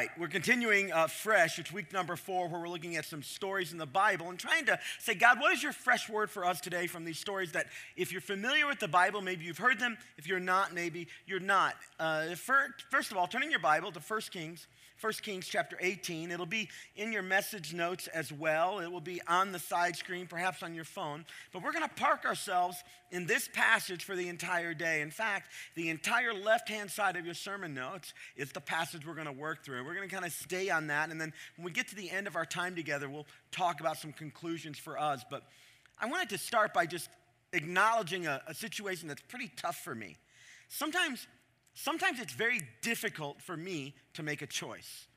right, we're continuing uh, fresh. It's week number four where we're looking at some stories in the Bible and trying to say, God, what is your fresh word for us today from these stories that if you're familiar with the Bible, maybe you've heard them. If you're not, maybe you're not. Uh, first, of all, turning your Bible to 1 Kings 1 Kings chapter 18. It'll be in your message notes as well. It will be on the side screen, perhaps on your phone. But we're going to park ourselves in this passage for the entire day. In fact, the entire left hand side of your sermon notes is the passage we're going to work through. We're going to kind of stay on that. And then when we get to the end of our time together, we'll talk about some conclusions for us. But I wanted to start by just acknowledging a, a situation that's pretty tough for me. Sometimes sometimes it's very difficult for me to make a choice.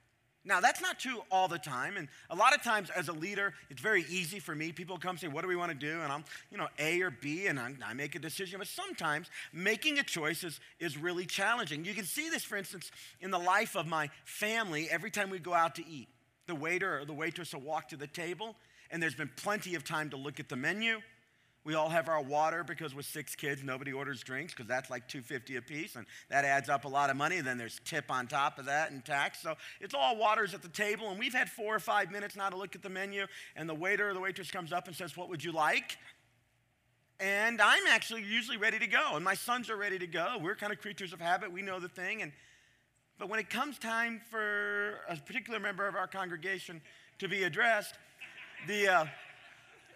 Now, that's not true all the time. And a lot of times as a leader, it's very easy for me. People come say, What do we want to do? And I'm, you know, A or B, and I'm, i make a decision. But sometimes making a choice is, is really challenging. You can see this, for instance, in the life of my family every time we go out to eat. The waiter or the waitress will walk to the table, and there's been plenty of time to look at the menu we all have our water because with six kids, nobody orders drinks because that's like 250 a piece, and that adds up a lot of money. Then there's tip on top of that and tax. So it's all waters at the table, and we've had four or five minutes now to look at the menu, and the waiter or the waitress comes up and says, What would you like? And I'm actually usually ready to go, and my sons are ready to go. We're kind of creatures of habit. We know the thing. And but when it comes time for a particular member of our congregation to be addressed, the uh,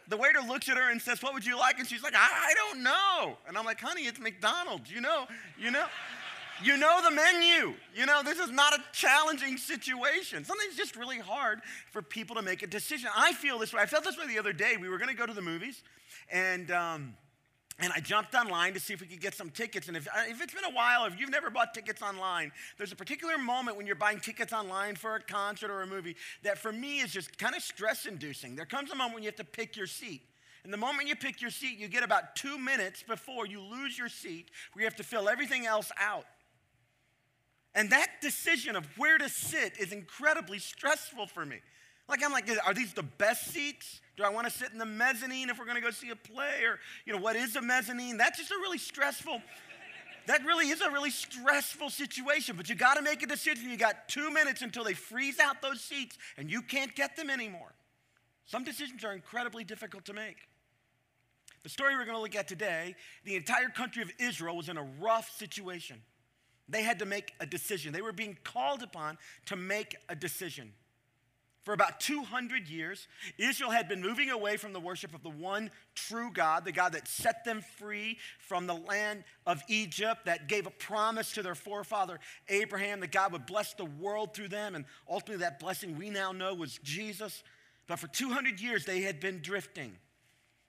the waiter looks at her and says, What would you like? And she's like, I, I don't know. And I'm like, Honey, it's McDonald's. You know, you know. You know the menu. You know, this is not a challenging situation. Something's just really hard for people to make a decision. I feel this way. I felt this way the other day. We were going to go to the movies, and um, and I jumped online to see if we could get some tickets. And if, uh, if it's been a while, if you've never bought tickets online, there's a particular moment when you're buying tickets online for a concert or a movie that for me is just kind of stress inducing. There comes a moment when you have to pick your seat. And the moment you pick your seat, you get about two minutes before you lose your seat where you have to fill everything else out. And that decision of where to sit is incredibly stressful for me. Like, I'm like, are these the best seats? Do I want to sit in the mezzanine if we're going to go see a play? Or, you know, what is a mezzanine? That's just a really stressful, that really is a really stressful situation. But you got to make a decision. You got two minutes until they freeze out those seats and you can't get them anymore. Some decisions are incredibly difficult to make. The story we're going to look at today, the entire country of Israel was in a rough situation. They had to make a decision. They were being called upon to make a decision. For about 200 years, Israel had been moving away from the worship of the one true God, the God that set them free from the land of Egypt, that gave a promise to their forefather Abraham that God would bless the world through them. And ultimately, that blessing we now know was Jesus. But for 200 years, they had been drifting.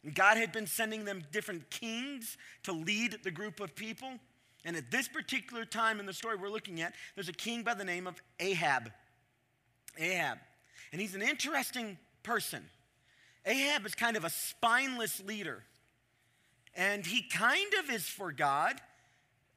And God had been sending them different kings to lead the group of people. And at this particular time in the story we're looking at, there's a king by the name of Ahab. Ahab. And he's an interesting person. Ahab is kind of a spineless leader. And he kind of is for God.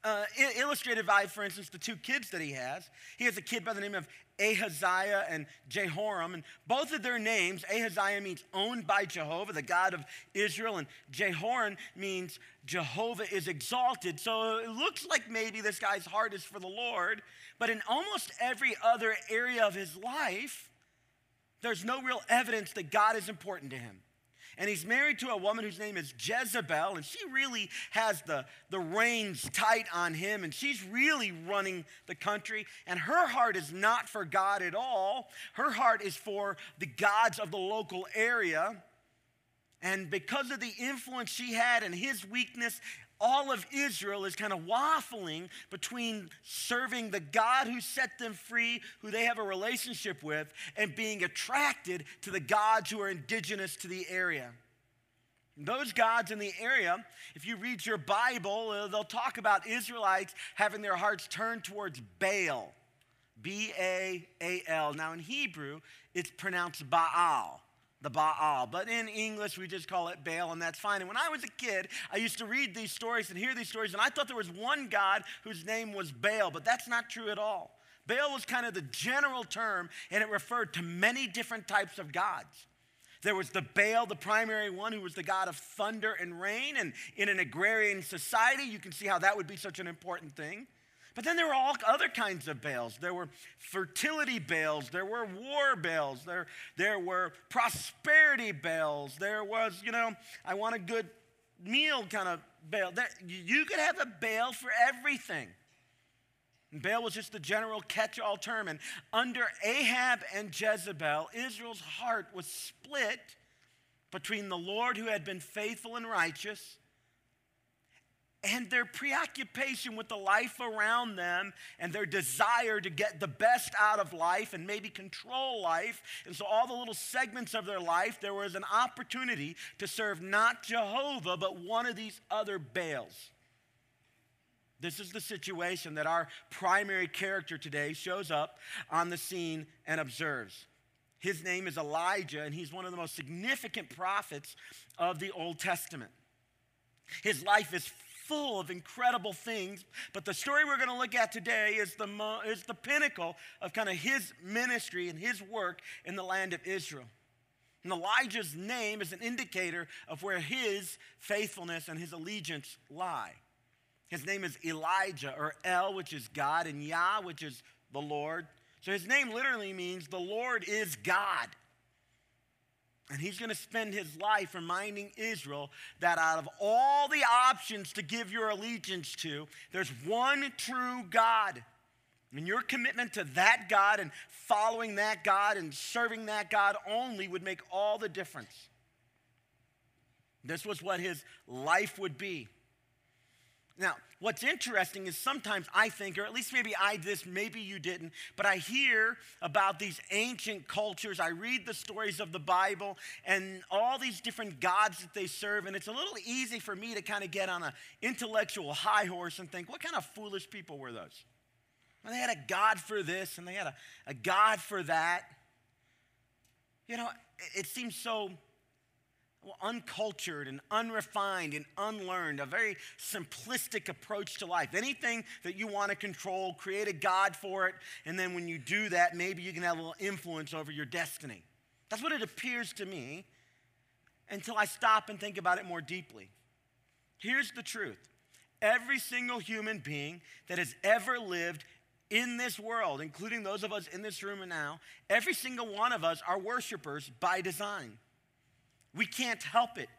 Uh, illustrated by, for instance, the two kids that he has. He has a kid by the name of Ahaziah and Jehoram, and both of their names, Ahaziah means owned by Jehovah, the God of Israel, and Jehoram means Jehovah is exalted. So it looks like maybe this guy's heart is for the Lord, but in almost every other area of his life, there's no real evidence that God is important to him. And he's married to a woman whose name is Jezebel, and she really has the, the reins tight on him, and she's really running the country. And her heart is not for God at all, her heart is for the gods of the local area. And because of the influence she had and his weakness, all of Israel is kind of waffling between serving the God who set them free, who they have a relationship with, and being attracted to the gods who are indigenous to the area. Those gods in the area, if you read your Bible, uh, they'll talk about Israelites having their hearts turned towards Baal. B A A L. Now in Hebrew, it's pronounced Baal the Baal. But in English, we just call it Baal, and that's fine. And when I was a kid, I used to read these stories and hear these stories, and I thought there was one God whose name was Baal, but that's not true at all. Baal was kind of the general term, and it referred to many different types of gods. There was the Baal, the primary one, who was the god of thunder and rain. And in an agrarian society, you can see how that would be such an important thing. But then there were all other kinds of Baals. There were fertility Baals, there were war Baals, there, there were prosperity Baals, there was, you know, I want a good meal kind of Baal. You could have a Baal for everything. And was just the general catch all term. And under Ahab and Jezebel, Israel's heart was split between the Lord who had been faithful and righteous and their preoccupation with the life around them and their desire to get the best out of life and maybe control life. And so, all the little segments of their life, there was an opportunity to serve not Jehovah, but one of these other Baals. This is the situation that our primary character today shows up on the scene and observes. His name is Elijah, and he's one of the most significant prophets of the Old Testament. His life is full of incredible things, but the story we're going to look at today is the, is the pinnacle of kind of his ministry and his work in the land of Israel. And Elijah's name is an indicator of where his faithfulness and his allegiance lie. His name is Elijah, or El, which is God, and Yah, which is the Lord. So his name literally means the Lord is God. And he's going to spend his life reminding Israel that out of all the options to give your allegiance to, there's one true God. And your commitment to that God and following that God and serving that God only would make all the difference. This was what his life would be. Now, what's interesting is sometimes I think, or at least maybe I did this, maybe you didn't, but I hear about these ancient cultures. I read the stories of the Bible and all these different gods that they serve, and it's a little easy for me to kind of get on an intellectual high horse and think, what kind of foolish people were those? Well, they had a God for this and they had a, a God for that. You know, it, it seems so uncultured and unrefined and unlearned, a very simplistic approach to life. Anything that you want to control, create a God for it, and then when you do that, maybe you can have a little influence over your destiny. That's what it appears to me until I stop and think about it more deeply. Here's the truth every single human being that has ever lived in this world, including those of us in this room and now, every single one of us are worshipers by design. We can't help it.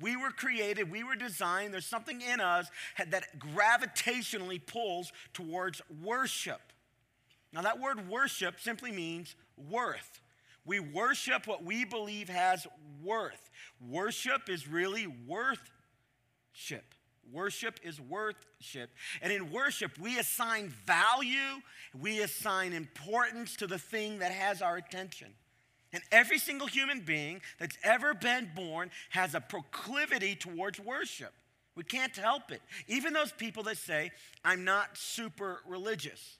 We were created, we were designed, there's something in us that gravitationally pulls towards worship. Now, that word worship simply means worth. We worship what we believe has worth. Worship is really worthship. Worship is worship. And in worship, we assign value, we assign importance to the thing that has our attention. And every single human being that's ever been born has a proclivity towards worship. We can't help it. Even those people that say, I'm not super religious.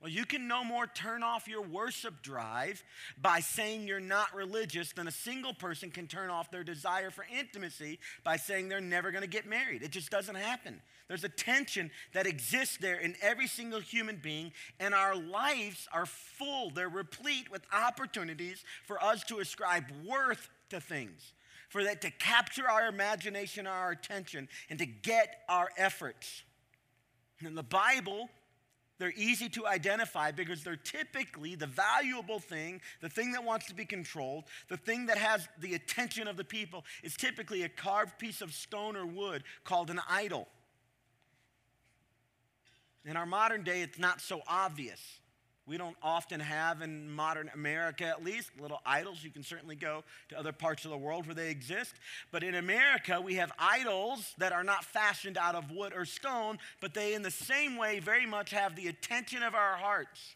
Well, you can no more turn off your worship drive by saying you're not religious than a single person can turn off their desire for intimacy by saying they're never going to get married. It just doesn't happen. There's a tension that exists there in every single human being, and our lives are full, they're replete with opportunities for us to ascribe worth to things, for that to capture our imagination, our attention, and to get our efforts. In the Bible, they're easy to identify because they're typically the valuable thing, the thing that wants to be controlled, the thing that has the attention of the people is typically a carved piece of stone or wood called an idol. In our modern day, it's not so obvious. We don't often have in modern America, at least, little idols. You can certainly go to other parts of the world where they exist. But in America, we have idols that are not fashioned out of wood or stone, but they, in the same way, very much have the attention of our hearts.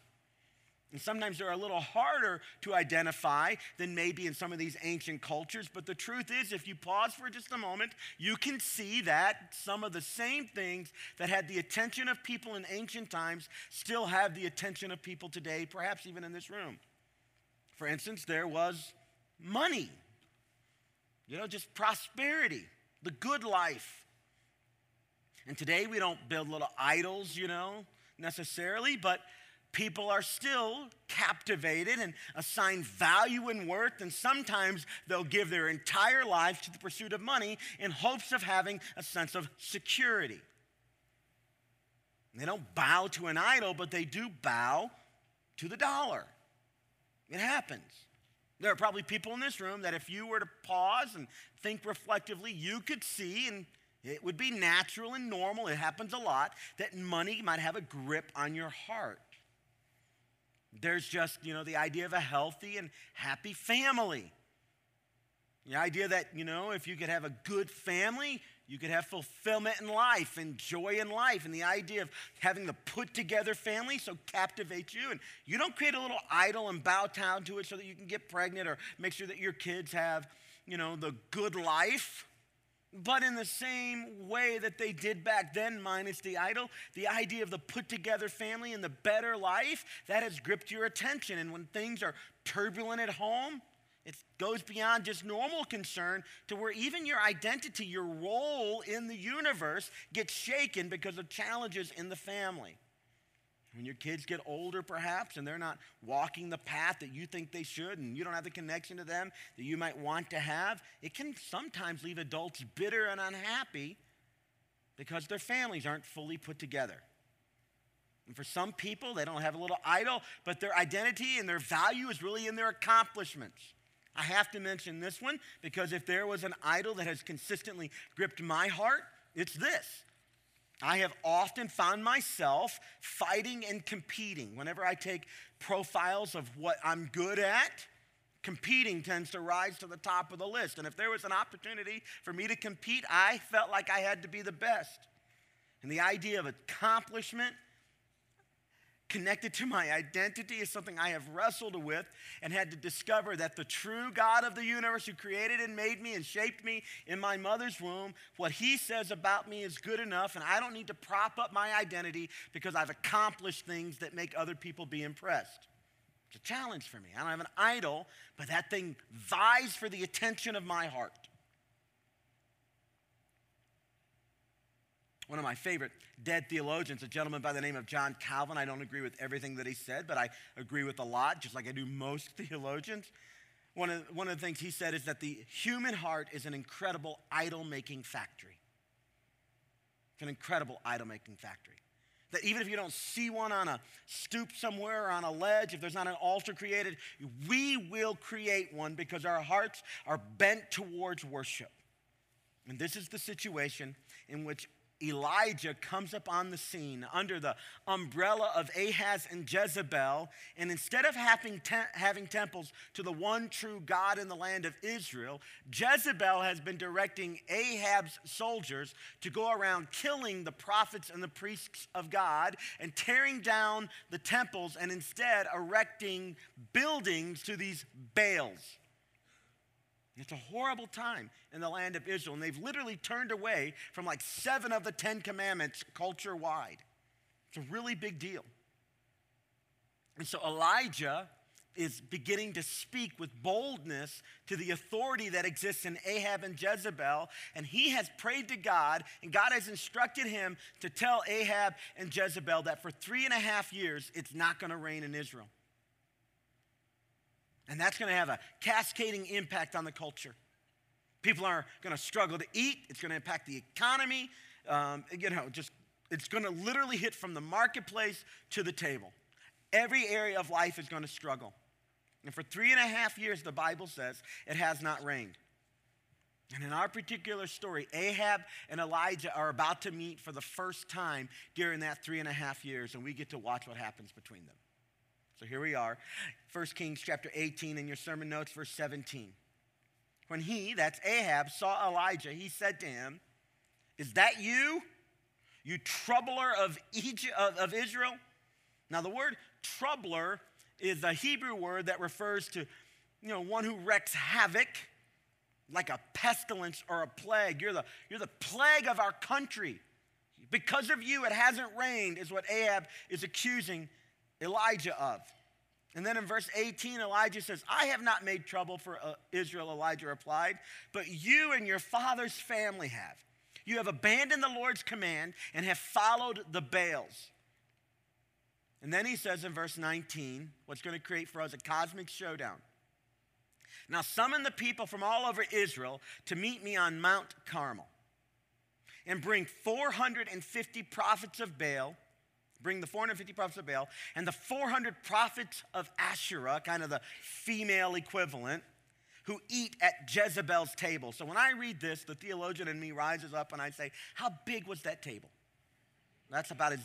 And sometimes they're a little harder to identify than maybe in some of these ancient cultures. But the truth is, if you pause for just a moment, you can see that some of the same things that had the attention of people in ancient times still have the attention of people today, perhaps even in this room. For instance, there was money, you know, just prosperity, the good life. And today we don't build little idols, you know, necessarily, but people are still captivated and assign value and worth, and sometimes they'll give their entire lives to the pursuit of money in hopes of having a sense of security. They don't bow to an idol, but they do bow to the dollar. It happens. There are probably people in this room that if you were to pause and think reflectively, you could see, and it would be natural and normal, it happens a lot, that money might have a grip on your heart. There's just, you know, the idea of a healthy and happy family. The idea that, you know, if you could have a good family, you could have fulfillment in life and joy in life. And the idea of having the put together family so captivates you. And you don't create a little idol and bow down to it so that you can get pregnant or make sure that your kids have, you know, the good life. But in the same way that they did back then, minus the idol, the idea of the put together family and the better life, that has gripped your attention. And when things are turbulent at home, it goes beyond just normal concern to where even your identity, your role in the universe gets shaken because of challenges in the family. When your kids get older, perhaps, and they're not walking the path that you think they should, and you don't have the connection to them that you might want to have, it can sometimes leave adults bitter and unhappy because their families aren't fully put together. And for some people, they don't have a little idol, but their identity and their value is really in their accomplishments. I have to mention this one because if there was an idol that has consistently gripped my heart, it's this. I have often found myself fighting and competing. Whenever I take profiles of what I'm good at, competing tends to rise to the top of the list. And if there was an opportunity for me to compete, I felt like I had to be the best. And the idea of accomplishment connected to my identity is something I have wrestled with and had to discover that the true God of the universe who created and made me and shaped me in my mother's womb, what he says about me is good enough, and I don't need to prop up my identity because I've accomplished things that make other people be impressed. It's a challenge for me. I don't have an idol, but that thing vies for the attention of my heart. One of my favorite dead theologians, a gentleman by the name of John Calvin. I don't agree with everything that he said, but I agree with a lot, just like I do most theologians. One of, one of the things he said is that the human heart is an incredible idol making factory. It's an incredible idol making factory. That even if you don't see one on a stoop somewhere or on a ledge, if there's not an altar created, we will create one because our hearts are bent towards worship. And this is the situation in which Elijah comes up on the scene under the umbrella of Ahaz and Jezebel, and instead of having, te- having temples to the one true God in the land of Israel, Jezebel has been directing Ahab's soldiers to go around killing the prophets and the priests of God and tearing down the temples and instead erecting buildings to these Baals. It's a horrible time in the land of Israel, and they've literally turned away from like seven of the Ten Commandments culture wide. It's a really big deal. And so Elijah is beginning to speak with boldness to the authority that exists in Ahab and Jezebel. And he has prayed to God, and God has instructed him to tell Ahab and Jezebel that for three and a half years, it's not going to rain in Israel. And that's going to have a cascading impact on the culture. People are going to struggle to eat. It's going to impact the economy. Um, you know, just it's going to literally hit from the marketplace to the table. Every area of life is going to struggle. And for three and a half years, the Bible says it has not rained. And in our particular story, Ahab and Elijah are about to meet for the first time during that three and a half years, and we get to watch what happens between them. So here we are, 1 Kings chapter 18 in your sermon notes, verse 17. When he, that's Ahab, saw Elijah, he said to him, Is that you, you troubler of, Egypt, of, of Israel? Now, the word troubler is a Hebrew word that refers to, you know, one who wreaks havoc, like a pestilence or a plague. You're the, you're the plague of our country. Because of you, it hasn't rained, is what Ahab is accusing Elijah of. And then in verse 18, Elijah says, I have not made trouble for uh, Israel, Elijah replied, but you and your father's family have. You have abandoned the Lord's command and have followed the Baals. And then he says in verse 19, what's going to create for us a cosmic showdown. Now summon the people from all over Israel to meet me on Mount Carmel and bring 450 prophets of Baal bring the 450 prophets of Baal and the 400 prophets of Asherah, kind of the female equivalent, who eat at Jezebel's table. So when I read this, the theologian in me rises up and I say, How big was that table? That's about as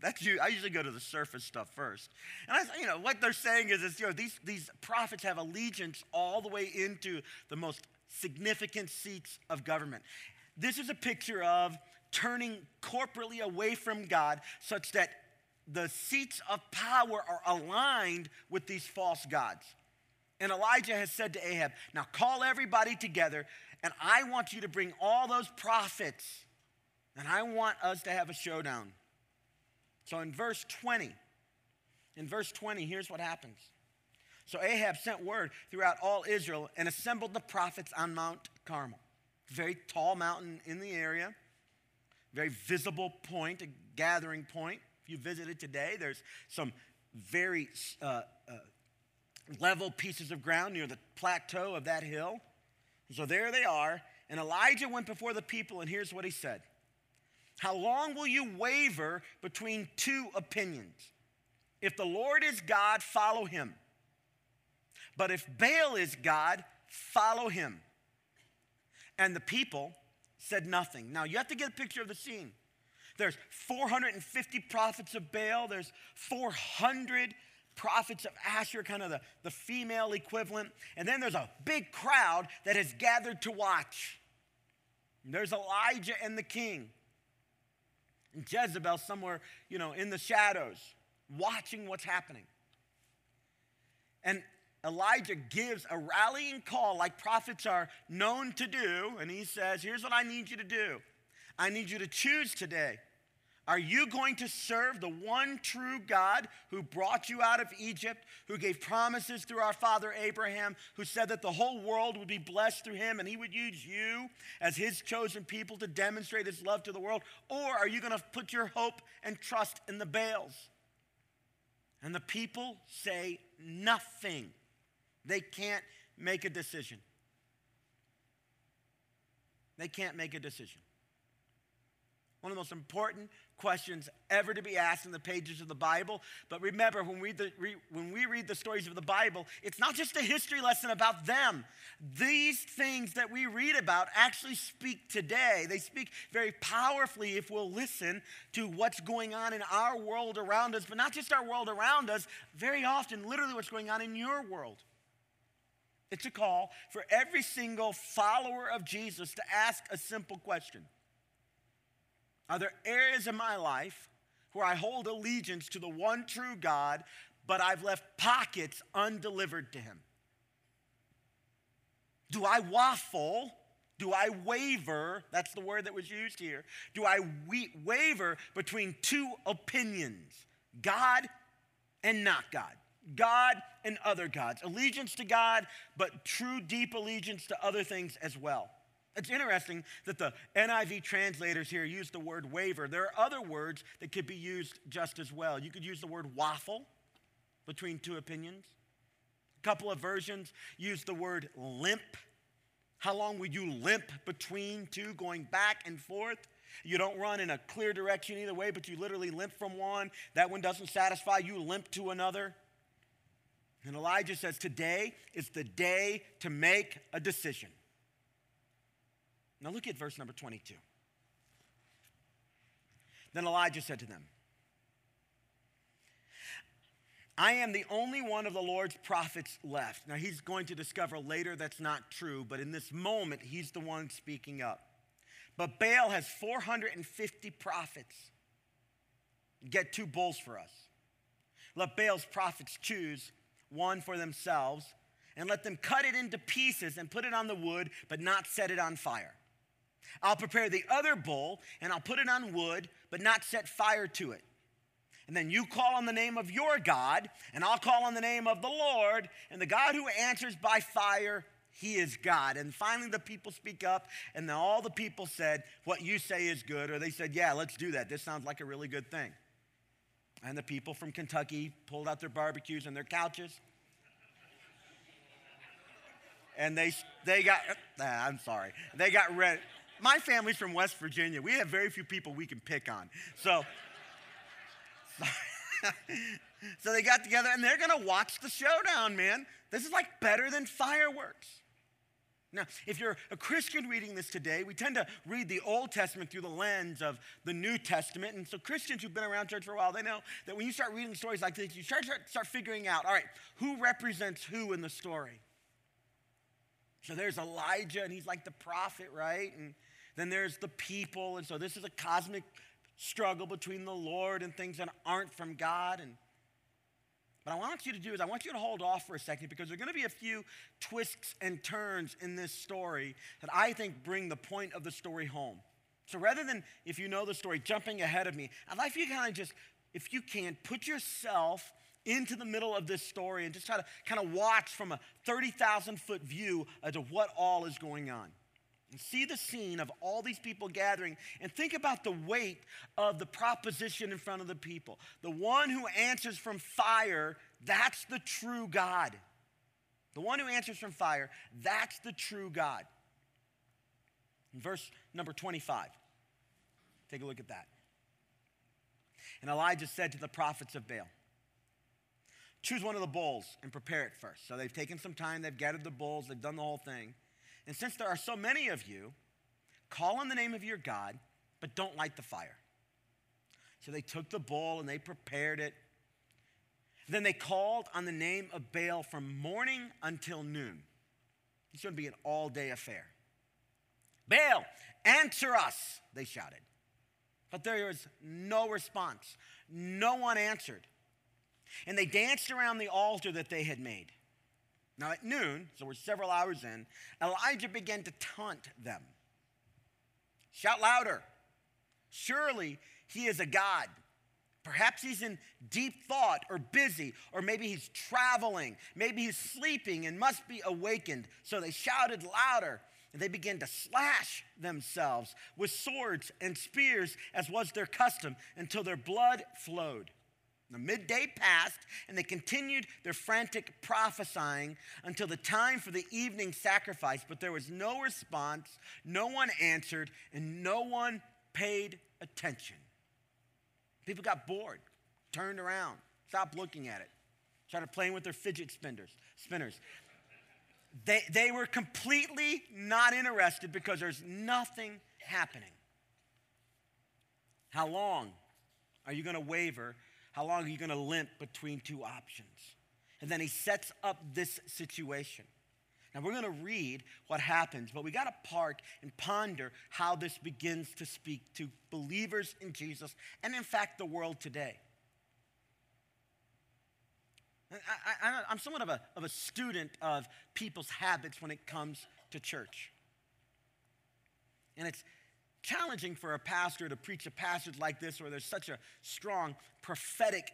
that's you. I usually go to the surface stuff first. And I, you know, what they're saying is, is you know, these, these prophets have allegiance all the way into the most significant seats of government. This is a picture of turning corporately away from God such that the seats of power are aligned with these false gods. And Elijah has said to Ahab, Now call everybody together, and I want you to bring all those prophets, and I want us to have a showdown. So in verse 20, in verse 20, here's what happens. So Ahab sent word throughout all Israel and assembled the prophets on Mount Carmel. Very tall mountain in the area, very visible point, a gathering point. If you visited today, there's some very uh, uh, level pieces of ground near the plateau of that hill. So there they are. And Elijah went before the people, and here's what he said How long will you waver between two opinions? If the Lord is God, follow him. But if Baal is God, follow him. And the people said nothing. Now you have to get a picture of the scene. There's 450 prophets of Baal, there's 400 prophets of Asher, kind of the, the female equivalent. And then there's a big crowd that has gathered to watch. And there's Elijah and the king. And Jezebel somewhere, you know, in the shadows, watching what's happening. And Elijah gives a rallying call like prophets are known to do. And he says, Here's what I need you to do I need you to choose today are you going to serve the one true God who brought you out of Egypt, who gave promises through our father Abraham, who said that the whole world would be blessed through him and he would use you as his chosen people to demonstrate his love to the world? Or are you going to put your hope and trust in the Baals? And the people say nothing. They can't make a decision. They can't make a decision. One of the most important questions ever to be asked in the pages of the Bible. But remember, when we, the, re, when we read the stories of the Bible, it's not just a history lesson about them. These things that we read about actually speak today. They speak very powerfully if we'll listen to what's going on in our world around us, but not just our world around us, very often, literally, what's going on in your world. It's a call for every single follower of Jesus to ask a simple question are there areas in my life where I hold allegiance to the one true God, but I've left pockets undelivered to Him? Do I waffle? Do I waver? That's the word that was used here. Do I we- waver between two opinions, God and not God? God and other gods. Allegiance to God, but true, deep allegiance to other things as well. It's interesting that the NIV translators here use the word waver. There are other words that could be used just as well. You could use the word waffle between two opinions. A couple of versions use the word limp. How long would you limp between two, going back and forth? You don't run in a clear direction either way, but you literally limp from one. That one doesn't satisfy you, limp to another. And Elijah says, Today is the day to make a decision. Now look at verse number 22. Then Elijah said to them, I am the only one of the Lord's prophets left. Now, he's going to discover later that's not true, but in this moment, he's the one speaking up. But Baal has 450 prophets. Get two bulls for us. Let Baal's prophets choose one for themselves, and let them cut it into pieces and put it on the wood, but not set it on fire. I'll prepare the other bull and I'll put it on wood, but not set fire to it. And then you call on the name of your God, and I'll call on the name of the Lord, and the God who answers by fire, he is God. And finally, the people speak up, and all the people said, What you say is good, or they said, Yeah, let's do that. This sounds like a really good thing. And the people from Kentucky pulled out their barbecues and their couches. And they, they got, ah, I'm sorry, they got ready my family's from West Virginia. We have very few people we can pick on. So so they got together and they're going to watch the showdown, man. This is like better than fireworks. Now, if you're a Christian reading this today, we tend to read the Old Testament through the lens of the New Testament. And so, Christians who've been around church for a while, they know that when you start reading stories like this, you start, start, start figuring out all right, who represents who in the story? So, there's Elijah, and he's like the prophet, right? And then there's the people. And so, this is a cosmic struggle between the Lord and things that aren't from God. And but I want you to do is I want you to hold off for a second because there are going to be a few twists and turns in this story that I think bring the point of the story home. So rather than, if you know the story, jumping ahead of me, I'd like you to kind of just, if you can, put yourself into the middle of this story and just try to kind of watch from a 30,000 foot view as to what all is going on and see the scene of all these people gathering and think about the weight of the proposition in front of the people. The one who answers from fire, that's the true God. The one who answers from fire, that's the true God. In verse number 25, take a look at that. And Elijah said to the prophets of Baal, Choose one of the bulls and prepare it first. So they've taken some time, they've gathered the bulls, they've done the whole thing. And since there are so many of you, call on the name of your God, but don't light the fire. So they took the bull and they prepared it. Then they called on the name of Baal from morning until noon. It's going to be an all day affair. Baal, answer us, they shouted. But there was no response. No one answered. And they danced around the altar that they had made. Now, at noon, so we're several hours in, Elijah began to taunt them. Shout louder. Surely he is a God. Perhaps he's in deep thought or busy, or maybe he's traveling. Maybe he's sleeping and must be awakened. So they shouted louder and they began to slash themselves with swords and spears, as was their custom, until their blood flowed. The midday passed, and they continued their frantic prophesying until the time for the evening sacrifice, but there was no response, no one answered, and no one paid attention. People got bored, turned around, stopped looking at it, started playing with their fidget spinners. spinners. They, they were completely not interested because there's nothing happening. How long are you going to waver how long are you going to limp between two options? And then he sets up this situation. Now we're going to read what happens, but we got to park and ponder how this begins to speak to believers in Jesus and, in fact, the world today. I, am somewhat of a, of a student of people's habits when it comes to church. And it's, challenging for a pastor to preach a passage like this where there's such a strong prophetic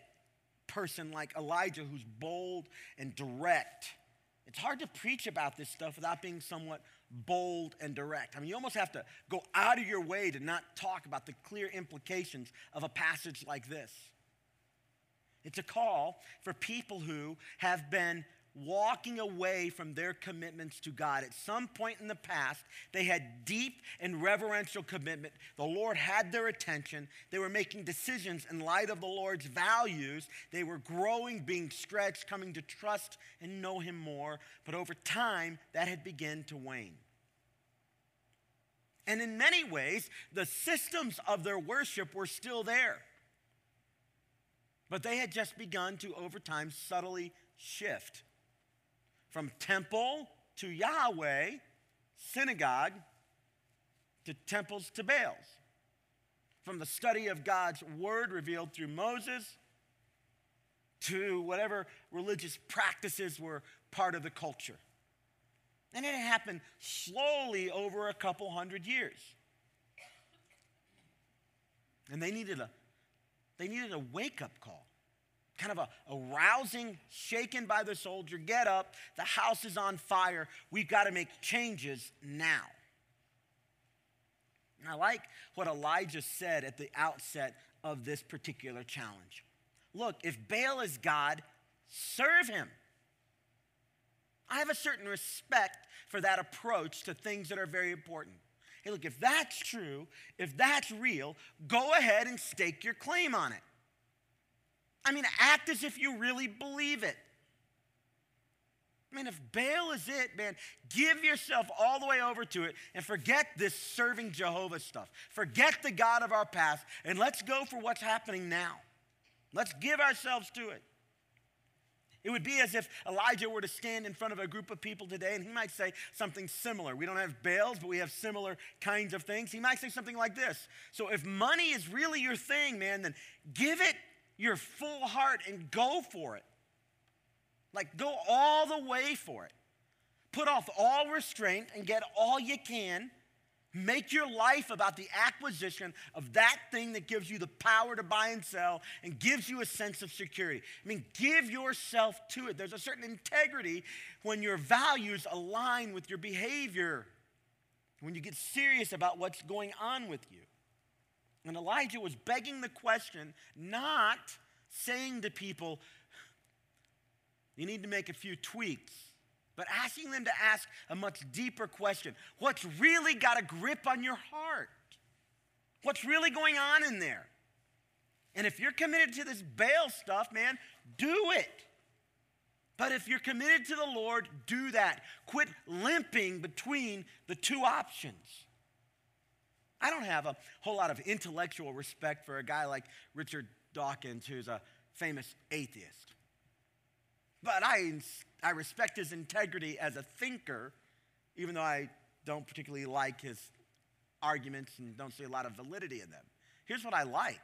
person like Elijah who's bold and direct. It's hard to preach about this stuff without being somewhat bold and direct. I mean, you almost have to go out of your way to not talk about the clear implications of a passage like this. It's a call for people who have been walking away from their commitments to God. At some point in the past, they had deep and reverential commitment. The Lord had their attention. They were making decisions in light of the Lord's values. They were growing, being stretched, coming to trust and know Him more. But over time, that had begun to wane. And in many ways, the systems of their worship were still there. But they had just begun to, over time, subtly shift from temple to Yahweh, synagogue to temples to Baals. From the study of God's word revealed through Moses to whatever religious practices were part of the culture. And it happened slowly over a couple hundred years. And they needed a, they needed a wake up call kind of a, a rousing, shaken by the soldier get up, the house is on fire, we've got to make changes now. And I like what Elijah said at the outset of this particular challenge. Look, if Baal is God, serve him. I have a certain respect for that approach to things that are very important. Hey, look, if that's true, if that's real, go ahead and stake your claim on it. I mean, act as if you really believe it. I mean, if Baal is it, man, give yourself all the way over to it and forget this serving Jehovah stuff. Forget the God of our past and let's go for what's happening now. Let's give ourselves to it. It would be as if Elijah were to stand in front of a group of people today and he might say something similar. We don't have Baals, but we have similar kinds of things. He might say something like this So if money is really your thing, man, then give it your full heart and go for it. Like, go all the way for it. Put off all restraint and get all you can. Make your life about the acquisition of that thing that gives you the power to buy and sell and gives you a sense of security. I mean, give yourself to it. There's a certain integrity when your values align with your behavior, when you get serious about what's going on with you. And Elijah was begging the question, not saying to people, you need to make a few tweaks, but asking them to ask a much deeper question What's really got a grip on your heart? What's really going on in there? And if you're committed to this Baal stuff, man, do it. But if you're committed to the Lord, do that. Quit limping between the two options. I don't have a whole lot of intellectual respect for a guy like Richard Dawkins, who's a famous atheist. But I, I respect his integrity as a thinker, even though I don't particularly like his arguments and don't see a lot of validity in them. Here's what I like.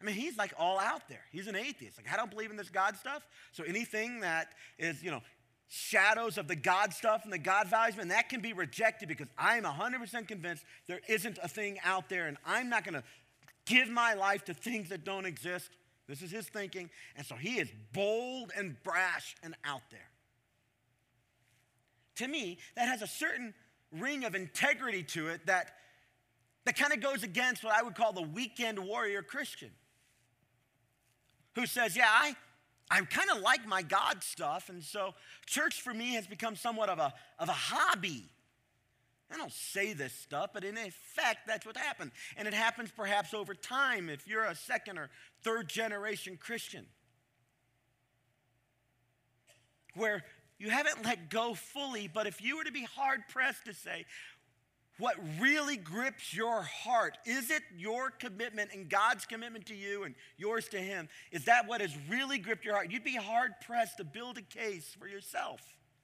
I mean, he's like all out there. He's an atheist. Like, I don't believe in this God stuff. So anything that is, you know, shadows of the God stuff and the God values, and that can be rejected because I'm 100% convinced there isn't a thing out there and I'm not going to give my life to things that don't exist. This is his thinking. And so he is bold and brash and out there. To me, that has a certain ring of integrity to it that, that kind of goes against what I would call the weekend warrior Christian who says, Yeah, I, I kind of like my God stuff. And so church for me has become somewhat of a, of a hobby. I don't say this stuff, but in effect, that's what happened. And it happens perhaps over time if you're a second or third generation Christian, where you haven't let go fully, but if you were to be hard pressed to say, what really grips your heart? Is it your commitment and God's commitment to you and yours to Him? Is that what has really gripped your heart? You'd be hard pressed to build a case for yourself.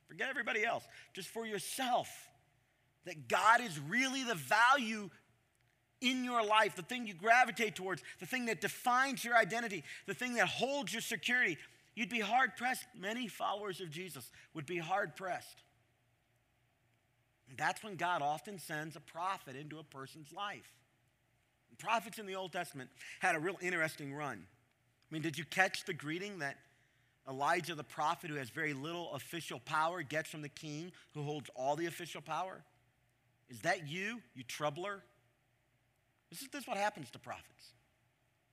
Forget everybody else, just for yourself that God is really the value in your life, the thing you gravitate towards, the thing that defines your identity, the thing that holds your security, you'd be hard pressed. Many followers of Jesus would be hard pressed. That's when God often sends a prophet into a person's life. Prophets in the Old Testament had a real interesting run. I mean, did you catch the greeting that Elijah the prophet, who has very little official power, gets from the king who holds all the official power? Is that you, you troubler? This is, this is what happens to prophets.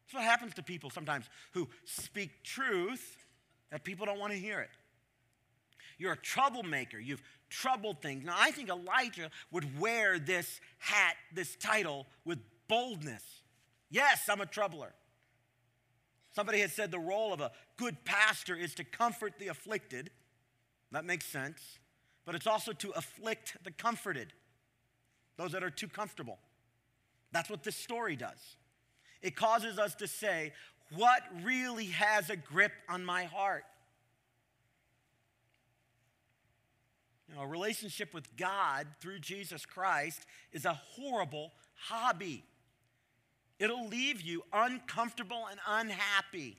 This is what happens to people sometimes who speak truth that people don't want to hear it. You're a troublemaker. You've troubled things. Now, I think Elijah would wear this hat, this title, with boldness. Yes, I'm a troubler. Somebody has said the role of a good pastor is to comfort the afflicted. That makes sense. But it's also to afflict the comforted those that are too comfortable. That's what this story does. It causes us to say, what really has a grip on my heart? You know, a relationship with God through Jesus Christ is a horrible hobby. It'll leave you uncomfortable and unhappy.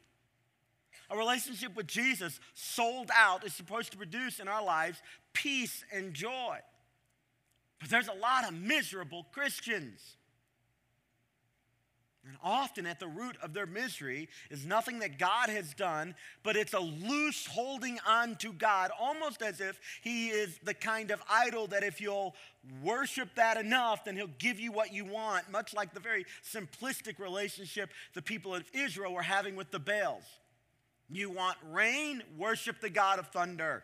A relationship with Jesus, sold out, is supposed to produce in our lives peace and joy. But there's a lot of miserable Christians. And often at the root of their misery is nothing that God has done, but it's a loose holding on to God, almost as if He is the kind of idol that if you'll worship that enough, then He'll give you what you want, much like the very simplistic relationship the people of Israel were having with the Baals. You want rain? Worship the God of thunder.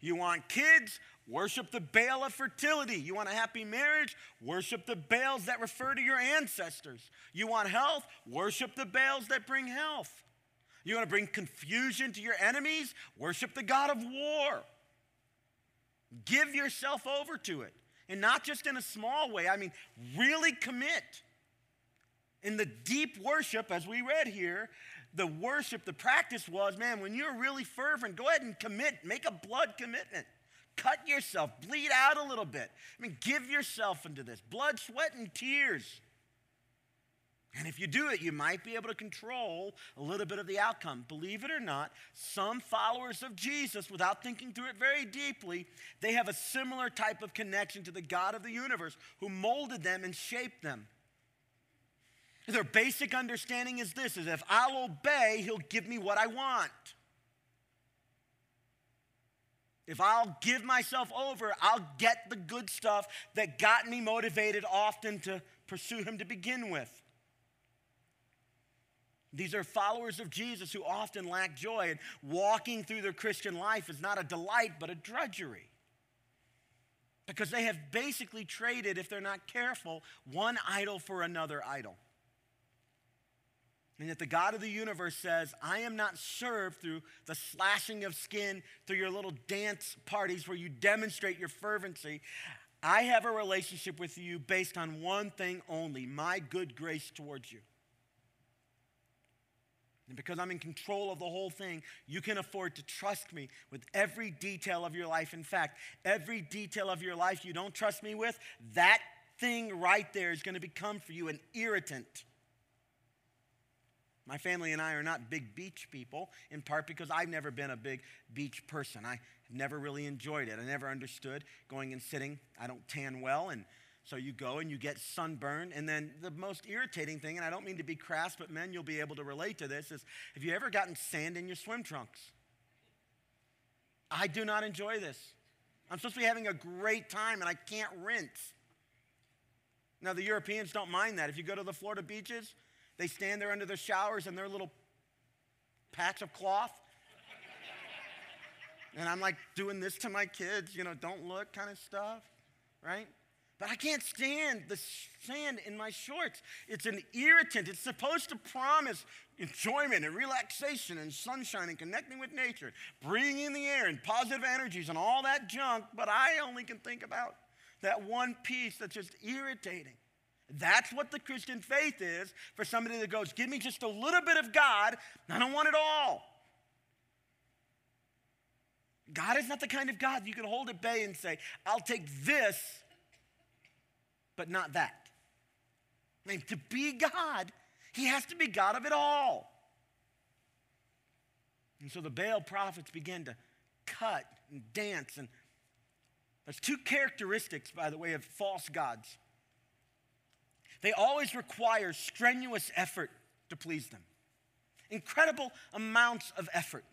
You want kids? Worship the Baal of fertility. You want a happy marriage? Worship the Baals that refer to your ancestors. You want health? Worship the Baals that bring health. You want to bring confusion to your enemies? Worship the God of war. Give yourself over to it. And not just in a small way, I mean, really commit. In the deep worship, as we read here, the worship, the practice was man, when you're really fervent, go ahead and commit, make a blood commitment. Cut yourself, bleed out a little bit. I mean, give yourself into this blood, sweat, and tears. And if you do it, you might be able to control a little bit of the outcome. Believe it or not, some followers of Jesus, without thinking through it very deeply, they have a similar type of connection to the God of the universe who molded them and shaped them. Their basic understanding is this is if I'll obey, he'll give me what I want. If I'll give myself over, I'll get the good stuff that got me motivated often to pursue him to begin with. These are followers of Jesus who often lack joy, and walking through their Christian life is not a delight, but a drudgery. Because they have basically traded, if they're not careful, one idol for another idol. And yet the God of the universe says, I am not served through the slashing of skin, through your little dance parties where you demonstrate your fervency. I have a relationship with you based on one thing only my good grace towards you. And because I'm in control of the whole thing, you can afford to trust me with every detail of your life. In fact, every detail of your life you don't trust me with, that thing right there is going to become for you an irritant my family and I are not big beach people, in part because I've never been a big beach person. I never really enjoyed it. I never understood going and sitting. I don't tan well, and so you go and you get sunburned. And then the most irritating thing, and I don't mean to be crass, but men, you'll be able to relate to this, is have you ever gotten sand in your swim trunks? I do not enjoy this. I'm supposed to be having a great time, and I can't rinse. Now, the Europeans don't mind that. If you go to the Florida beaches, they stand there under their showers in their little patch of cloth. and I'm like doing this to my kids, you know, don't look kind of stuff, right? But I can't stand the sand in my shorts. It's an irritant. It's supposed to promise enjoyment and relaxation and sunshine and connecting with nature, breathing in the air and positive energies and all that junk, but I only can think about that one piece that's just irritating. That's what the Christian faith is for somebody that goes, Give me just a little bit of God, I don't want it all. God is not the kind of God you can hold at bay and say, I'll take this, but not that. Mean, to be God, he has to be God of it all. And so the Baal prophets begin to cut and dance. And there's two characteristics, by the way, of false gods. They always require strenuous effort to please them, incredible amounts of effort.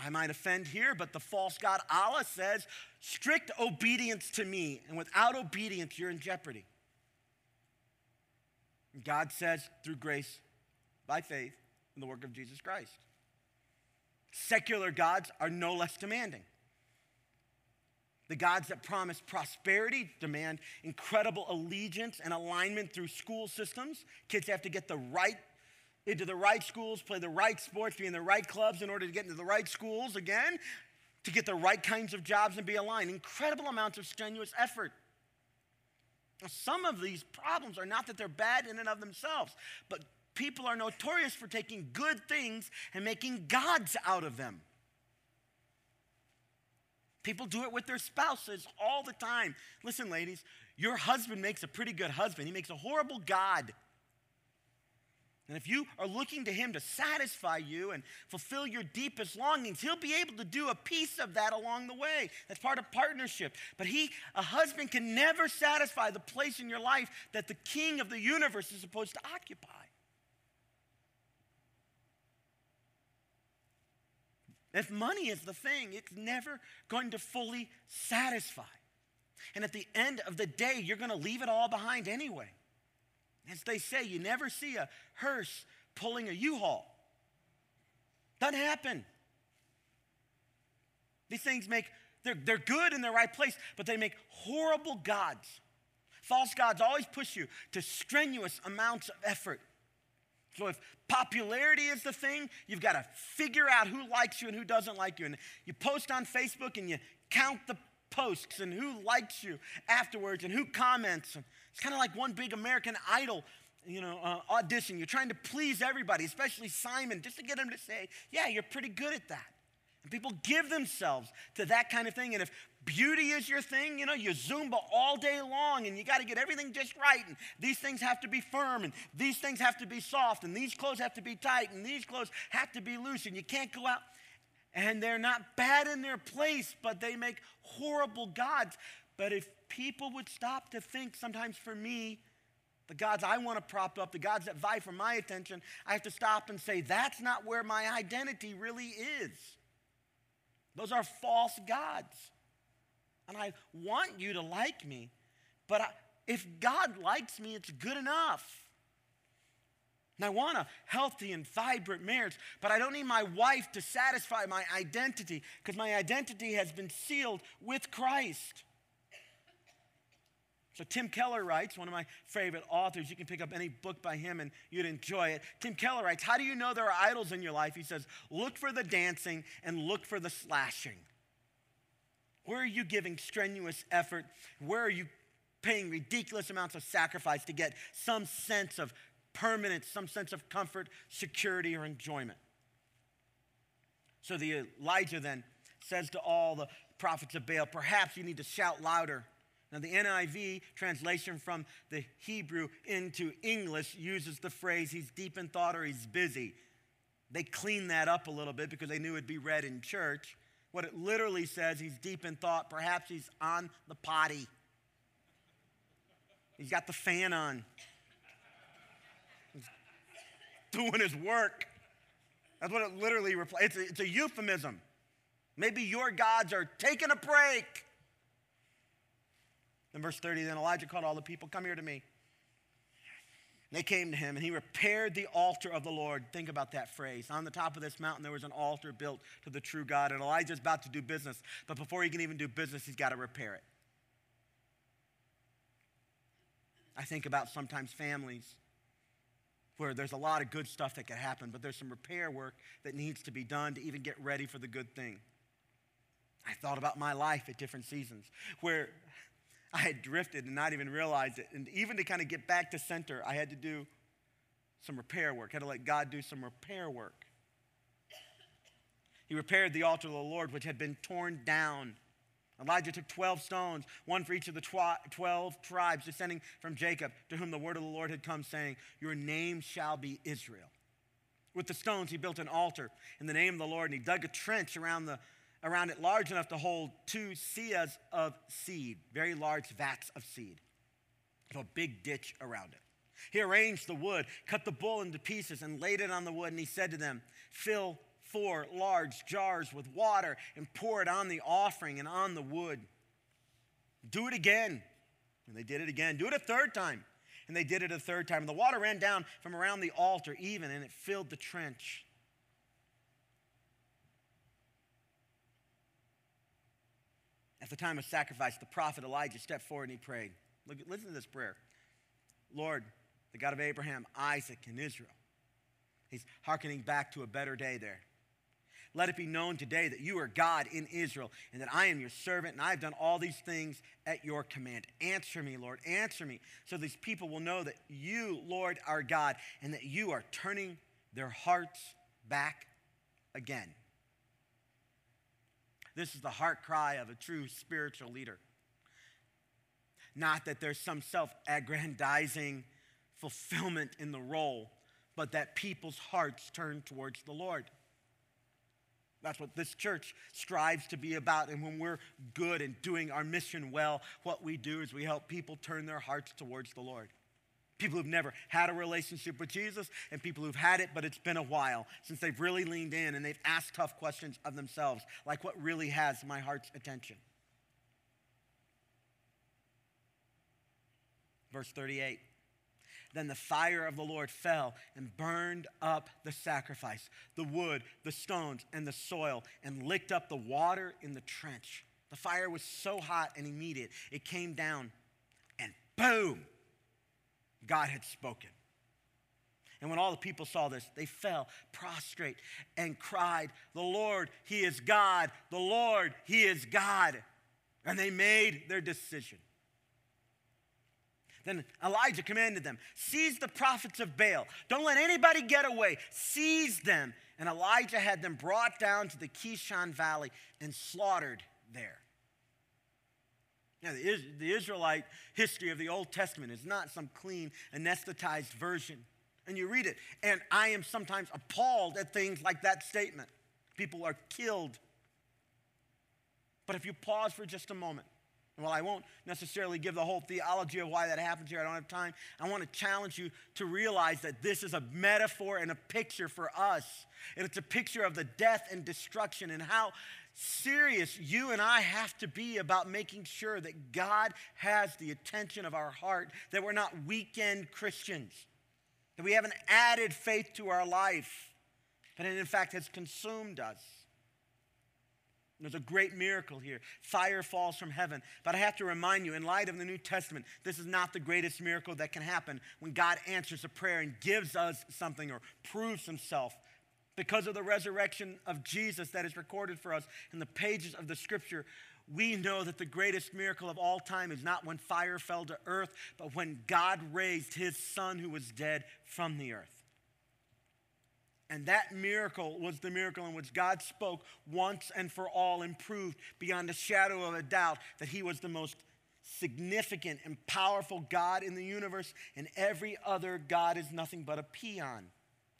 I might offend here, but the false God Allah says, strict obedience to me, and without obedience, you're in jeopardy. God says, through grace, by faith, in the work of Jesus Christ. Secular gods are no less demanding. The gods that promise prosperity demand incredible allegiance and alignment through school systems. Kids have to get the right into the right schools, play the right sports, be in the right clubs in order to get into the right schools again, to get the right kinds of jobs and be aligned. Incredible amounts of strenuous effort. Now, some of these problems are not that they're bad in and of themselves, but people are notorious for taking good things and making gods out of them. People do it with their spouses all the time. Listen, ladies, your husband makes a pretty good husband, he makes a horrible God. And if you are looking to him to satisfy you and fulfill your deepest longings, he'll be able to do a piece of that along the way. That's part of partnership. But he, a husband, can never satisfy the place in your life that the king of the universe is supposed to occupy. If money is the thing, it's never going to fully satisfy. And at the end of the day, you're going to leave it all behind anyway. As they say, you never see a hearse pulling a U-Haul. Doesn't happen. These things make, they're, they're good in the right place, but they make horrible gods. False gods always push you to strenuous amounts of effort So if popularity is the thing, you've got to figure out who likes you and who doesn't like you. And you post on Facebook and you count the posts and who likes you afterwards and who comments. It's kind of like one big American Idol, you know, uh, audition. You're trying to please everybody, especially Simon, just to get him to say, "Yeah, you're pretty good at that." And people give themselves to that kind of thing. And if beauty is your thing, you know, you Zumba all day long and you got to get everything just right. And these things have to be firm and these things have to be soft and these clothes have to be tight and these clothes have to be loose. And you can't go out. And they're not bad in their place, but they make horrible gods. But if people would stop to think, sometimes for me, the gods I want to prop up, the gods that vie for my attention, I have to stop and say, that's not where my identity really is. Those are false gods. And I want you to like me, but I, if God likes me, it's good enough. And I want a healthy and vibrant marriage, but I don't need my wife to satisfy my identity because my identity has been sealed with Christ. So Tim Keller writes, one of my favorite authors. You can pick up any book by him and you'd enjoy it. Tim Keller writes, How do you know there are idols in your life? He says, Look for the dancing and look for the slashing. Where are you giving strenuous effort? Where are you paying ridiculous amounts of sacrifice to get some sense of permanence, some sense of comfort, security, or enjoyment? So the Elijah then says to all the prophets of Baal, Perhaps you need to shout louder now, the NIV translation from the Hebrew into English uses the phrase, he's deep in thought or he's busy. They cleaned that up a little bit because they knew it'd be read in church. What it literally says, he's deep in thought. Perhaps he's on the potty. He's got the fan on. He's doing his work. That's what it literally. It's, it's a euphemism. Maybe your gods are taking a break. In verse 30, then Elijah called all the people, Come here to me. They came to him, and he repaired the altar of the Lord. Think about that phrase. On the top of this mountain, there was an altar built to the true God, and Elijah's about to do business. But before he can even do business, he's got to repair it. I think about sometimes families where there's a lot of good stuff that can happen, but there's some repair work that needs to be done to even get ready for the good thing. I thought about my life at different seasons where I had drifted and not even realized it. And even to kind of get back to center, I had to do some repair work. I had to let God do some repair work. He repaired the altar of the Lord, which had been torn down. Elijah took 12 stones, one for each of the 12 tribes descending from Jacob, to whom the word of the Lord had come, saying, Your name shall be Israel. With the stones, he built an altar in the name of the Lord, and he dug a trench around the around it large enough to hold two seahs of seed, very large vats of seed. So a big ditch around it. He arranged the wood, cut the bull into pieces, and laid it on the wood. And he said to them, Fill four large jars with water and pour it on the offering and on the wood. Do it again. And they did it again. Do it a third time. And they did it a third time. And the water ran down from around the altar, even, and it filled the trench. At the time of sacrifice, the prophet Elijah stepped forward and he prayed. Look, listen to this prayer Lord, the God of Abraham, Isaac, and Israel. He's hearkening back to a better day there. Let it be known today that you are God in Israel and that I am your servant and I have done all these things at your command. Answer me, Lord, answer me, so these people will know that you, Lord, are God and that you are turning their hearts back again. This is the heart cry of a true spiritual leader. Not that there's some self aggrandizing fulfillment in the role, but that people's hearts turn towards the Lord. That's what this church strives to be about. And when we're good and doing our mission well, what we do is we help people turn their hearts towards the Lord. People who've never had a relationship with Jesus and people who've had it, but it's been a while since they've really leaned in and they've asked tough questions of themselves, like what really has my heart's attention. Verse 38. Then the fire of the Lord fell and burned up the sacrifice, the wood, the stones, and the soil, and licked up the water in the trench. The fire was so hot and immediate, it came down, and boom! God had spoken. And when all the people saw this, they fell prostrate and cried, The Lord, He is God. The Lord, He is God. And they made their decision. Then Elijah commanded them, Seize the prophets of Baal. Don't let anybody get away. Seize them. And Elijah had them brought down to the Kishon Valley and slaughtered there. Now, the, the Israelite history of the Old Testament is not some clean, anesthetized version. And you read it, and I am sometimes appalled at things like that statement. People are killed. But if you pause for just a moment, well, I won't necessarily give the whole theology of why that happens here. I don't have time. I want to challenge you to realize that this is a metaphor and a picture for us. And it's a picture of the death and destruction and how serious you and I have to be about making sure that God has the attention of our heart, that we're not weekend Christians, that we haven't added faith to our life, but it in fact has consumed us. There's a great miracle here. Fire falls from heaven. But I have to remind you, in light of the New Testament, this is not the greatest miracle that can happen when God answers a prayer and gives us something or proves himself. Because of the resurrection of Jesus that is recorded for us in the pages of the scripture, we know that the greatest miracle of all time is not when fire fell to earth, but when God raised his son who was dead from the earth. And that miracle was the miracle in which God spoke once and for all and proved beyond a shadow of a doubt that He was the most significant and powerful God in the universe, and every other God is nothing but a peon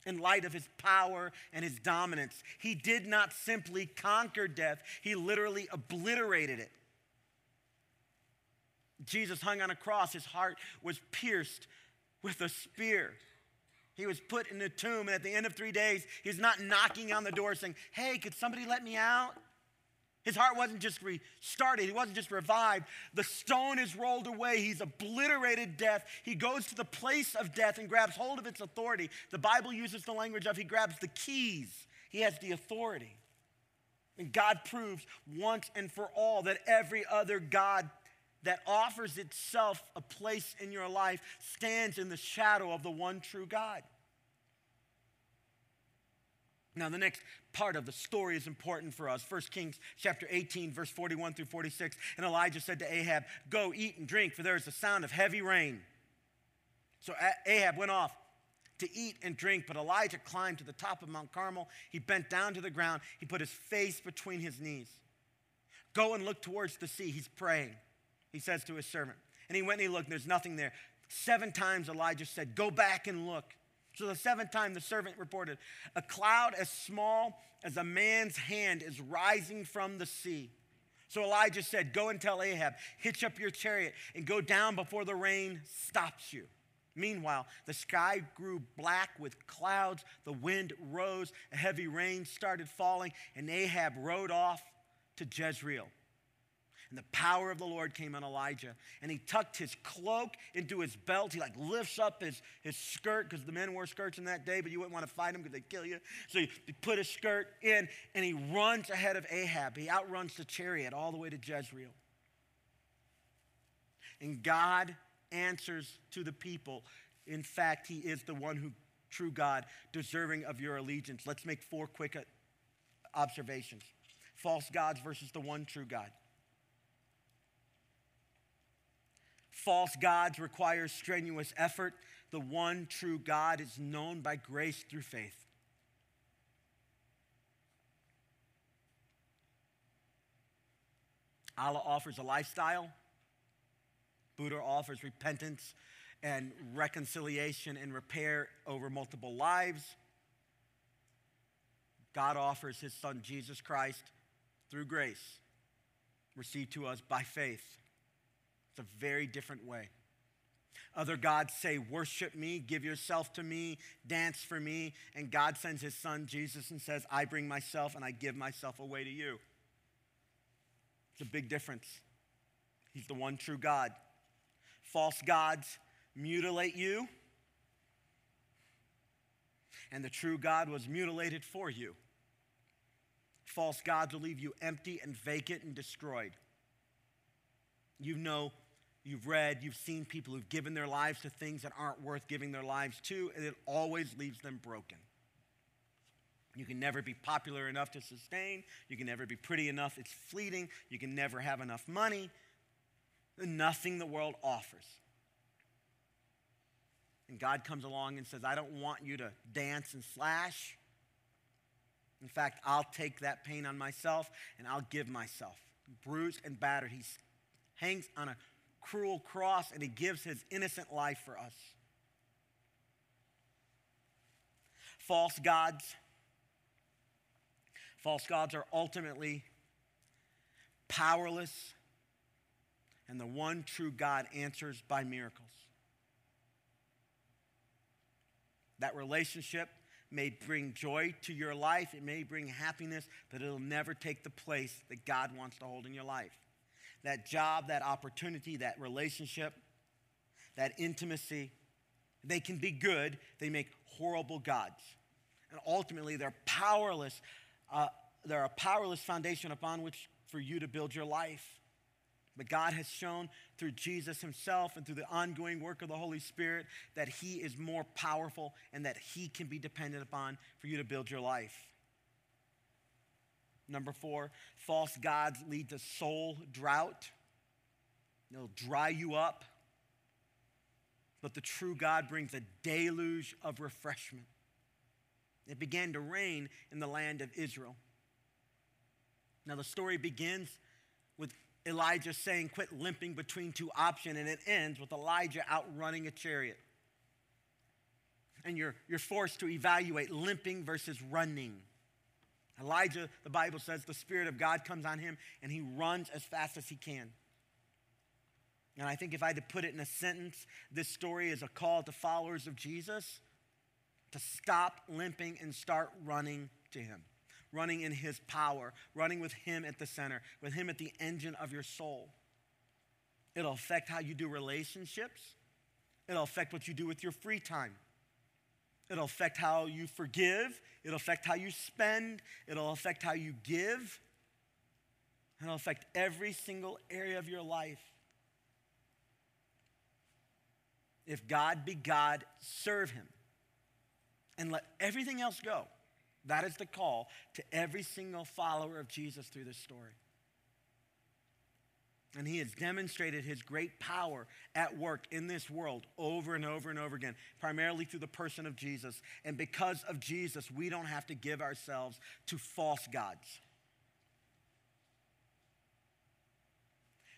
in light of his power and his dominance. He did not simply conquer death, he literally obliterated it. Jesus hung on a cross, his heart was pierced with a spear. He was put in a tomb, and at the end of three days, he's not knocking on the door saying, Hey, could somebody let me out? His heart wasn't just restarted, he wasn't just revived. The stone is rolled away. He's obliterated death. He goes to the place of death and grabs hold of its authority. The Bible uses the language of he grabs the keys, he has the authority. And God proves once and for all that every other God that offers itself a place in your life stands in the shadow of the one true God. Now, the next part of the story is important for us. 1 Kings chapter 18, verse 41 through 46. And Elijah said to Ahab, Go eat and drink, for there is a sound of heavy rain. So Ahab went off to eat and drink, but Elijah climbed to the top of Mount Carmel. He bent down to the ground. He put his face between his knees. Go and look towards the sea. He's praying he says to his servant. And he went and he looked, and there's nothing there. Seven times Elijah said, Go back and look. So the seventh time the servant reported, A cloud as small as a man's hand is rising from the sea. So Elijah said, Go and tell Ahab, hitch up your chariot and go down before the rain stops you. Meanwhile, the sky grew black with clouds, the wind rose, a heavy rain started falling, and Ahab rode off to Jezreel. And the power of the Lord came on Elijah. And he tucked his cloak into his belt. He like lifts up his, his skirt because the men wore skirts in that day, but you wouldn't want to fight him because they'd kill you. So he, he put his skirt in and he runs ahead of Ahab. He outruns the chariot all the way to Jezreel. And God answers to the people. In fact, he is the one who, true God, deserving of your allegiance. Let's make four quick uh, observations false gods versus the one true God. False gods require strenuous effort. The one true God is known by grace through faith. Allah offers a lifestyle. Buddha offers repentance and reconciliation and repair over multiple lives. God offers his son Jesus Christ through grace, received to us by faith. It's a very different way. Other gods say, Worship me, give yourself to me, dance for me. And God sends his son Jesus and says, I bring myself and I give myself away to you. It's a big difference. He's the one true God. False gods mutilate you, and the true God was mutilated for you. False gods will leave you empty and vacant and destroyed. You know you've read, you've seen people who've given their lives to things that aren't worth giving their lives to, and it always leaves them broken. You can never be popular enough to sustain. You can never be pretty enough. It's fleeting. You can never have enough money. Nothing the world offers. And God comes along and says, I don't want you to dance and slash. In fact, I'll take that pain on myself and I'll give myself. Bruised and battered. He hangs on a cruel cross and he gives his innocent life for us. False gods False gods are ultimately powerless, and the one true God answers by miracles. That relationship may bring joy to your life, it may bring happiness, but it'll never take the place that God wants to hold in your life. That job, that opportunity, that relationship, that intimacy, they can be good, they make horrible gods. And ultimately, they're powerless uh, they're a powerless foundation upon which for you to build your life. But God has shown through Jesus himself and through the ongoing work of the Holy Spirit that he is more powerful and that he can be dependent upon for you to build your life. Number four, false gods lead to soul drought. They'll dry you up. But the true God brings a deluge of refreshment. It began to rain in the land of Israel. Now, the story begins with Elijah saying, Quit limping between two options, and it ends with Elijah outrunning a chariot. And you're, you're forced to evaluate limping versus running. Elijah, the Bible says, the Spirit of God comes on him and he runs as fast as he can. And I think if I had to put it in a sentence, this story is a call to followers of Jesus to stop limping and start running to Him, running in His power, running with Him at the center, with Him at the engine of your soul. It'll affect how you do relationships, it'll affect what you do with your free time. It'll affect how you forgive. It'll affect how you spend. It'll affect how you give. It'll affect every single area of your life. If God be God, serve Him and let everything else go. That is the call to every single follower of Jesus through this story. And he has demonstrated his great power at work in this world over and over and over again, primarily through the person of Jesus. And because of Jesus, we don't have to give ourselves to false gods.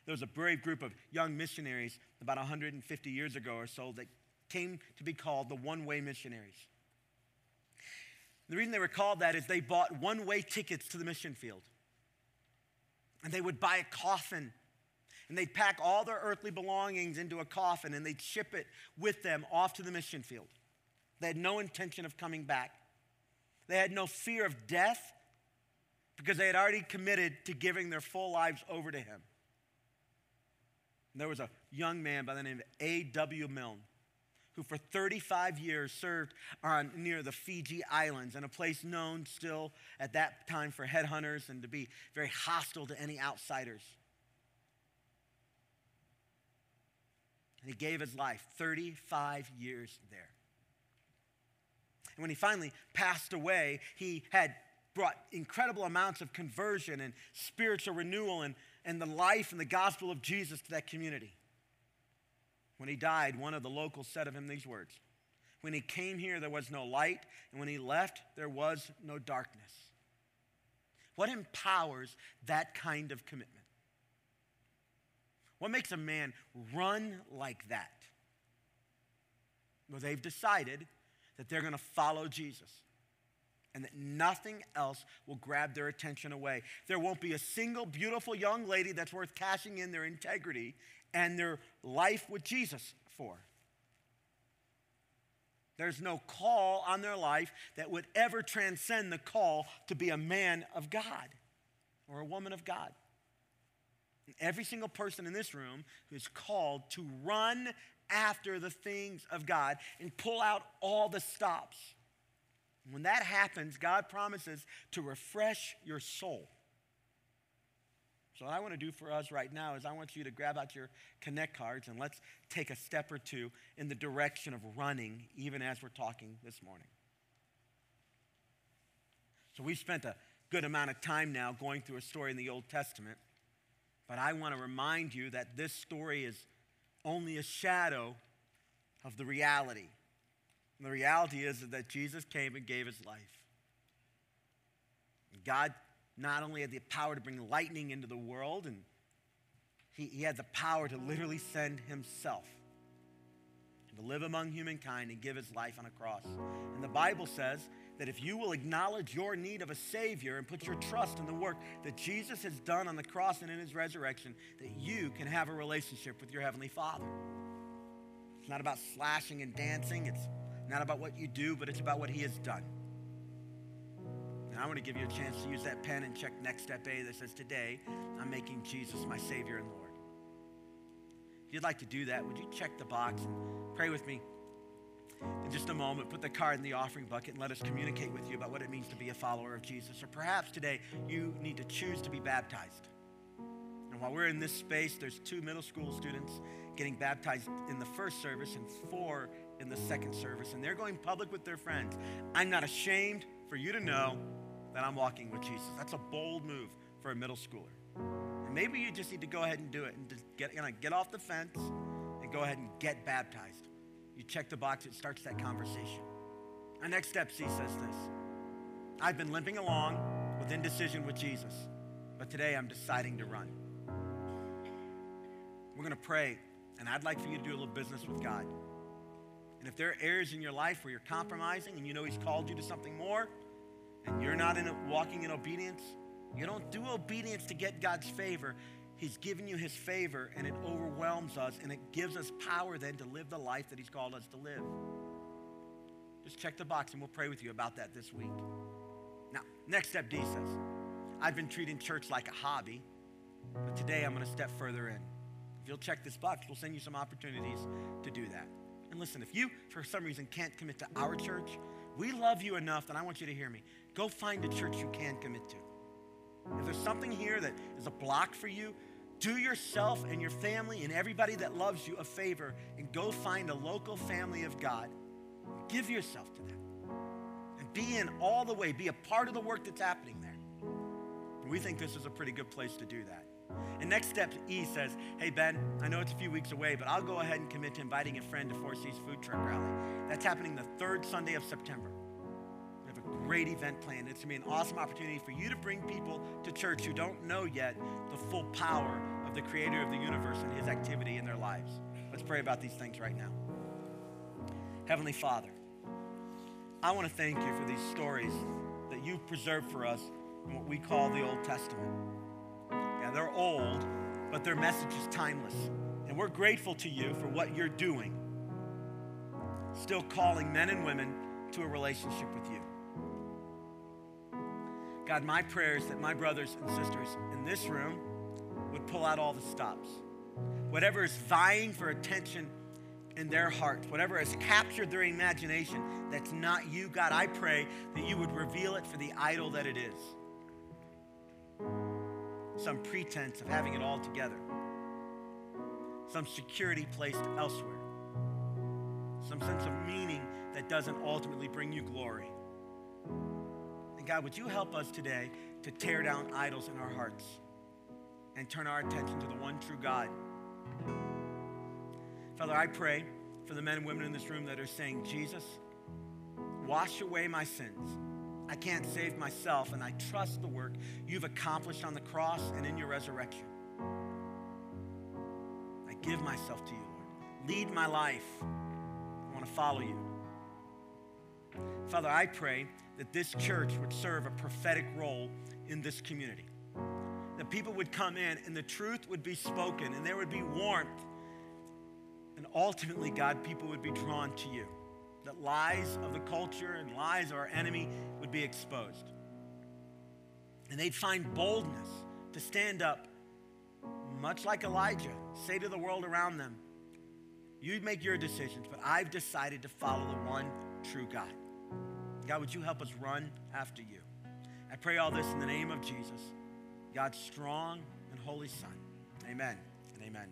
There was a brave group of young missionaries about 150 years ago or so that came to be called the one way missionaries. The reason they were called that is they bought one way tickets to the mission field. And they would buy a coffin and they'd pack all their earthly belongings into a coffin and they'd ship it with them off to the mission field. They had no intention of coming back. They had no fear of death because they had already committed to giving their full lives over to Him. And there was a young man by the name of A.W. Milne who for 35 years served on, near the Fiji Islands in a place known still at that time for headhunters and to be very hostile to any outsiders. And he gave his life 35 years there. And when he finally passed away, he had brought incredible amounts of conversion and spiritual renewal and, and the life and the gospel of Jesus to that community. When he died, one of the locals said of him these words When he came here, there was no light, and when he left, there was no darkness. What empowers that kind of commitment? What makes a man run like that? Well, they've decided that they're going to follow Jesus and that nothing else will grab their attention away. There won't be a single beautiful young lady that's worth cashing in their integrity and their life with Jesus for. There's no call on their life that would ever transcend the call to be a man of God or a woman of God. Every single person in this room is called to run after the things of God and pull out all the stops. When that happens, God promises to refresh your soul. So, what I want to do for us right now is I want you to grab out your Connect cards and let's take a step or two in the direction of running, even as we're talking this morning. So, we've spent a good amount of time now going through a story in the Old Testament, but I want to remind you that this story is only a shadow of the reality. And the reality is that Jesus came and gave his life. God not only had the power to bring lightning into the world, and he, he had the power to literally send himself to live among humankind and give his life on a cross. And the Bible says that if you will acknowledge your need of a Savior and put your trust in the work that Jesus has done on the cross and in his resurrection, that you can have a relationship with your Heavenly Father. It's not about slashing and dancing, it's not about what you do, but it's about what He has done. And I want to give you a chance to use that pen and check next step A that says, Today, I'm making Jesus my Savior and Lord. If you'd like to do that, would you check the box and pray with me? In just a moment, put the card in the offering bucket and let us communicate with you about what it means to be a follower of Jesus. Or perhaps today you need to choose to be baptized. And while we're in this space, there's two middle school students getting baptized in the first service and four in the second service. And they're going public with their friends. I'm not ashamed for you to know that I'm walking with Jesus. That's a bold move for a middle schooler. And maybe you just need to go ahead and do it and just get, you know, get off the fence and go ahead and get baptized. You check the box, it starts that conversation. Our next step C says this I've been limping along with indecision with Jesus, but today I'm deciding to run. We're going to pray, and I'd like for you to do a little business with God. And if there are areas in your life where you're compromising and you know He's called you to something more, and you're not in a, walking in obedience, you don't do obedience to get God's favor. He's given you His favor, and it overwhelms us, and it gives us power then to live the life that He's called us to live. Just check the box, and we'll pray with you about that this week. Now, next step D says, I've been treating church like a hobby, but today I'm going to step further in. If you'll check this box, we'll send you some opportunities to do that. And listen, if you, for some reason, can't commit to our church, we love you enough that I want you to hear me. Go find a church you can commit to. If there's something here that is a block for you, do yourself and your family and everybody that loves you a favor and go find a local family of God. Give yourself to them. And be in all the way, be a part of the work that's happening there. And we think this is a pretty good place to do that. And next step, E says, Hey, Ben, I know it's a few weeks away, but I'll go ahead and commit to inviting a friend to Four Seas Food Truck Rally. That's happening the third Sunday of September. Great event planned. It's going to be an awesome opportunity for you to bring people to church who don't know yet the full power of the creator of the universe and his activity in their lives. Let's pray about these things right now. Heavenly Father, I want to thank you for these stories that you've preserved for us in what we call the Old Testament. Yeah, they're old, but their message is timeless. And we're grateful to you for what you're doing, still calling men and women to a relationship with you. God, my prayer is that my brothers and sisters in this room would pull out all the stops. Whatever is vying for attention in their hearts, whatever has captured their imagination that's not you, God, I pray that you would reveal it for the idol that it is some pretense of having it all together, some security placed elsewhere, some sense of meaning that doesn't ultimately bring you glory. God, would you help us today to tear down idols in our hearts and turn our attention to the one true God? Father, I pray for the men and women in this room that are saying, Jesus, wash away my sins. I can't save myself, and I trust the work you've accomplished on the cross and in your resurrection. I give myself to you, Lord. Lead my life. I want to follow you. Father, I pray that this church would serve a prophetic role in this community. That people would come in and the truth would be spoken and there would be warmth. And ultimately, God, people would be drawn to you that lies of the culture and lies of our enemy would be exposed. And they'd find boldness to stand up, much like Elijah, say to the world around them, You make your decisions, but I've decided to follow the one true God. God, would you help us run after you? I pray all this in the name of Jesus, God's strong and Holy Son. Amen and amen.